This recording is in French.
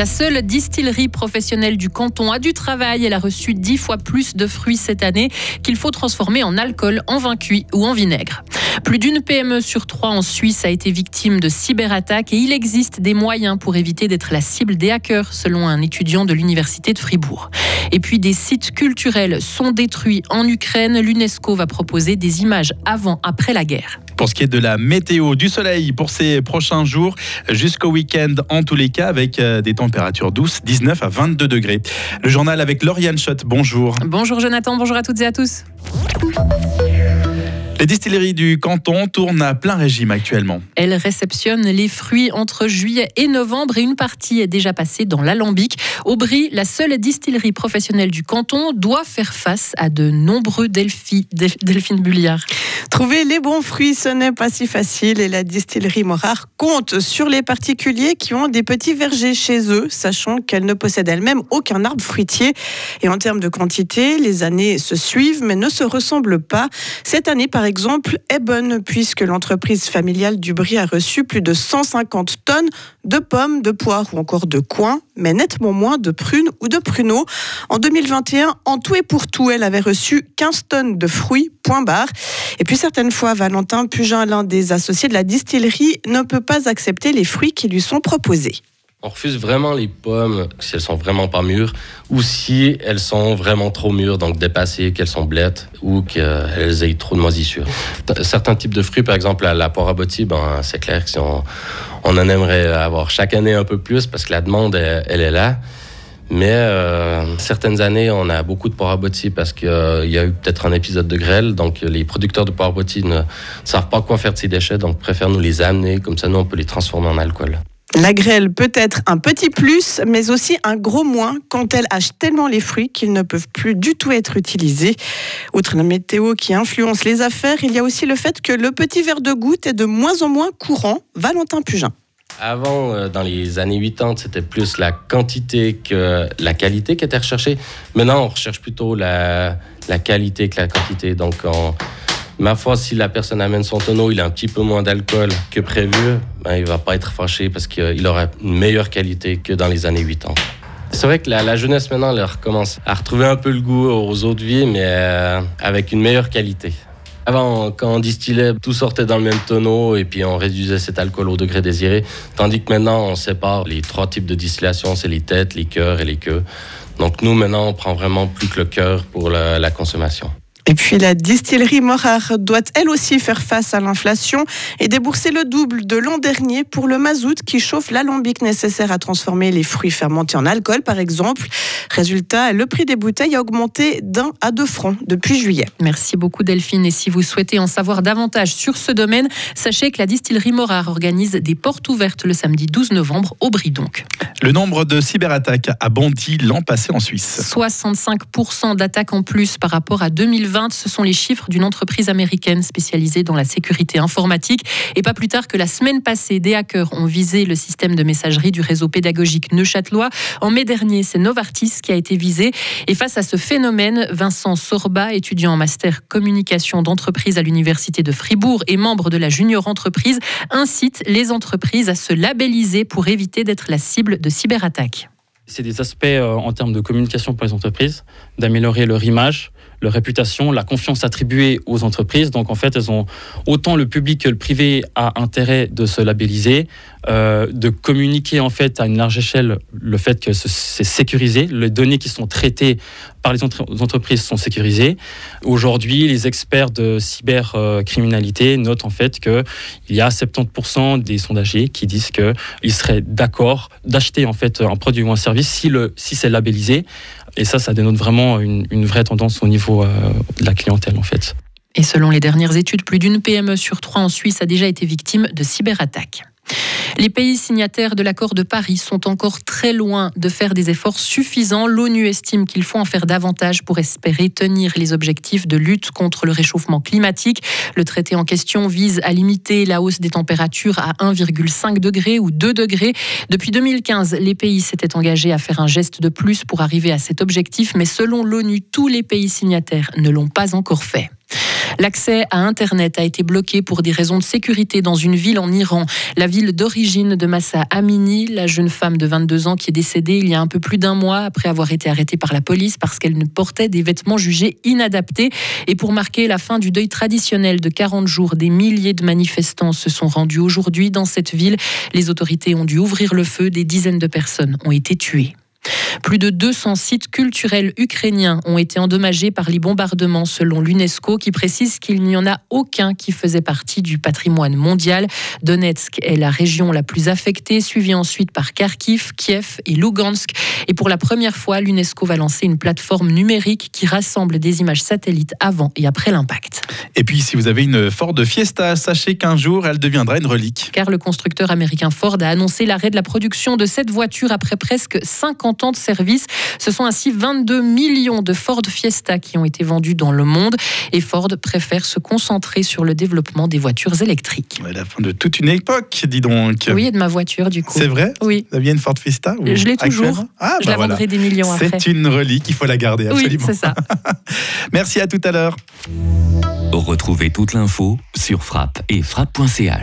La seule distillerie professionnelle du canton a du travail. Elle a reçu dix fois plus de fruits cette année qu'il faut transformer en alcool, en vin cuit ou en vinaigre. Plus d'une PME sur trois en Suisse a été victime de cyberattaques et il existe des moyens pour éviter d'être la cible des hackers, selon un étudiant de l'Université de Fribourg. Et puis des sites culturels sont détruits en Ukraine. L'UNESCO va proposer des images avant-après la guerre. Pour ce qui est de la météo, du soleil pour ces prochains jours, jusqu'au week-end en tous les cas, avec euh, des températures douces, 19 à 22 degrés. Le journal avec Lauriane Schott, bonjour. Bonjour Jonathan, bonjour à toutes et à tous. Les distilleries du canton tournent à plein régime actuellement. Elles réceptionnent les fruits entre juillet et novembre et une partie est déjà passée dans l'alambic. Aubry, la seule distillerie professionnelle du canton, doit faire face à de nombreux delphines Delphine Bulliard. Trouver les bons fruits, ce n'est pas si facile et la distillerie Morard compte sur les particuliers qui ont des petits vergers chez eux, sachant qu'elle ne possède elle-même aucun arbre fruitier. Et en termes de quantité, les années se suivent mais ne se ressemblent pas. Cette année, par exemple est bonne puisque l'entreprise familiale du Brie a reçu plus de 150 tonnes de pommes, de poires ou encore de coins, mais nettement moins de prunes ou de pruneaux. En 2021, en tout et pour tout, elle avait reçu 15 tonnes de fruits, point barre. Et puis certaines fois, Valentin Pugin, l'un des associés de la distillerie, ne peut pas accepter les fruits qui lui sont proposés. On refuse vraiment les pommes si elles sont vraiment pas mûres ou si elles sont vraiment trop mûres, donc dépassées, qu'elles sont blettes ou qu'elles aient trop de moisissures. Certains types de fruits, par exemple la, poire à ben, c'est clair que si on, en aimerait avoir chaque année un peu plus parce que la demande, elle, est là. Mais euh, certaines années, on a beaucoup de à parce qu'il y a eu peut-être un épisode de grêle. Donc, les producteurs de à ne savent pas quoi faire de ces déchets, donc préfèrent nous les amener. Comme ça, nous, on peut les transformer en alcool. La grêle peut être un petit plus, mais aussi un gros moins quand elle hache tellement les fruits qu'ils ne peuvent plus du tout être utilisés. Outre la météo qui influence les affaires, il y a aussi le fait que le petit verre de goutte est de moins en moins courant. Valentin Pugin. Avant, euh, dans les années 80, c'était plus la quantité que la qualité qui était recherchée. Maintenant, on recherche plutôt la, qualité que la quantité. Donc, on, Ma foi, si la personne amène son tonneau, il a un petit peu moins d'alcool que prévu, ben, il va pas être fâché parce qu'il aura une meilleure qualité que dans les années 80. C'est vrai que la, jeunesse maintenant leur commence à retrouver un peu le goût aux autres vies, mais euh, avec une meilleure qualité. Avant, quand on distillait, tout sortait dans le même tonneau et puis on réduisait cet alcool au degré désiré. Tandis que maintenant, on sépare les trois types de distillation, c'est les têtes, les cœurs et les queues. Donc nous, maintenant, on prend vraiment plus que le cœur pour la consommation. Et puis la distillerie Morard doit elle aussi faire face à l'inflation et débourser le double de l'an dernier pour le mazout qui chauffe l'alambic nécessaire à transformer les fruits fermentés en alcool par exemple. Résultat, le prix des bouteilles a augmenté d'un à deux francs depuis juillet. Merci beaucoup Delphine et si vous souhaitez en savoir davantage sur ce domaine, sachez que la distillerie Morard organise des portes ouvertes le samedi 12 novembre au Brie donc. Le nombre de cyberattaques a bondi l'an passé en Suisse. 65% d'attaques en plus par rapport à 2020 ce sont les chiffres d'une entreprise américaine spécialisée dans la sécurité informatique. Et pas plus tard que la semaine passée, des hackers ont visé le système de messagerie du réseau pédagogique Neuchâtelois. En mai dernier, c'est Novartis qui a été visé. Et face à ce phénomène, Vincent Sorba, étudiant en master communication d'entreprise à l'université de Fribourg et membre de la junior entreprise, incite les entreprises à se labelliser pour éviter d'être la cible de cyberattaques. C'est des aspects euh, en termes de communication pour les entreprises, d'améliorer leur image, leur réputation, la confiance attribuée aux entreprises. Donc en fait, elles ont autant le public que le privé a intérêt de se labelliser, euh, de communiquer en fait à une large échelle le fait que c'est sécurisé, les données qui sont traitées par les entreprises sont sécurisées. Aujourd'hui, les experts de cybercriminalité notent en fait qu'il y a 70% des sondagés qui disent qu'ils seraient d'accord d'acheter en fait un produit ou un service si, le, si c'est labellisé. Et ça, ça dénote vraiment une, vraie tendance au niveau euh, de la clientèle en fait. Et selon les dernières études, plus d'une PME sur trois en Suisse a déjà été victime de cyberattaques. Les pays signataires de l'accord de Paris sont encore très loin de faire des efforts suffisants. L'ONU estime qu'il faut en faire davantage pour espérer tenir les objectifs de lutte contre le réchauffement climatique. Le traité en question vise à limiter la hausse des températures à 1,5 degré ou 2 degrés. Depuis 2015, les pays s'étaient engagés à faire un geste de plus pour arriver à cet objectif, mais selon l'ONU, tous les pays signataires ne l'ont pas encore fait. L'accès à Internet a été bloqué pour des raisons de sécurité dans une ville en Iran, la ville d'origine de Massa Amini, la jeune femme de 22 ans qui est décédée il y a un peu plus d'un mois après avoir été arrêtée par la police parce qu'elle ne portait des vêtements jugés inadaptés. Et pour marquer la fin du deuil traditionnel de 40 jours, des milliers de manifestants se sont rendus aujourd'hui dans cette ville. Les autorités ont dû ouvrir le feu, des dizaines de personnes ont été tuées. Plus de 200 sites culturels ukrainiens ont été endommagés par les bombardements selon l'UNESCO qui précise qu'il n'y en a aucun qui faisait partie du patrimoine mondial. Donetsk est la région la plus affectée, suivie ensuite par Kharkiv, Kiev et Lugansk. Et pour la première fois, l'UNESCO va lancer une plateforme numérique qui rassemble des images satellites avant et après l'impact. Et puis, si vous avez une Ford Fiesta, sachez qu'un jour, elle deviendra une relique. Car le constructeur américain Ford a annoncé l'arrêt de la production de cette voiture après presque 50 ans de service. Ce sont ainsi 22 millions de Ford Fiesta qui ont été vendus dans le monde. Et Ford préfère se concentrer sur le développement des voitures électriques. Ouais, la fin de toute une époque, dis donc. Oui, et de ma voiture, du coup. C'est vrai? Oui. Vous aviez une Ford Fiesta ou Je l'ai toujours. Ah, Je bah la voilà. vendrai des millions après. C'est une relique, il faut la garder Oui, absolument. c'est ça. Merci à tout à l'heure. Retrouvez toute l'info sur frappe et frappe.ch.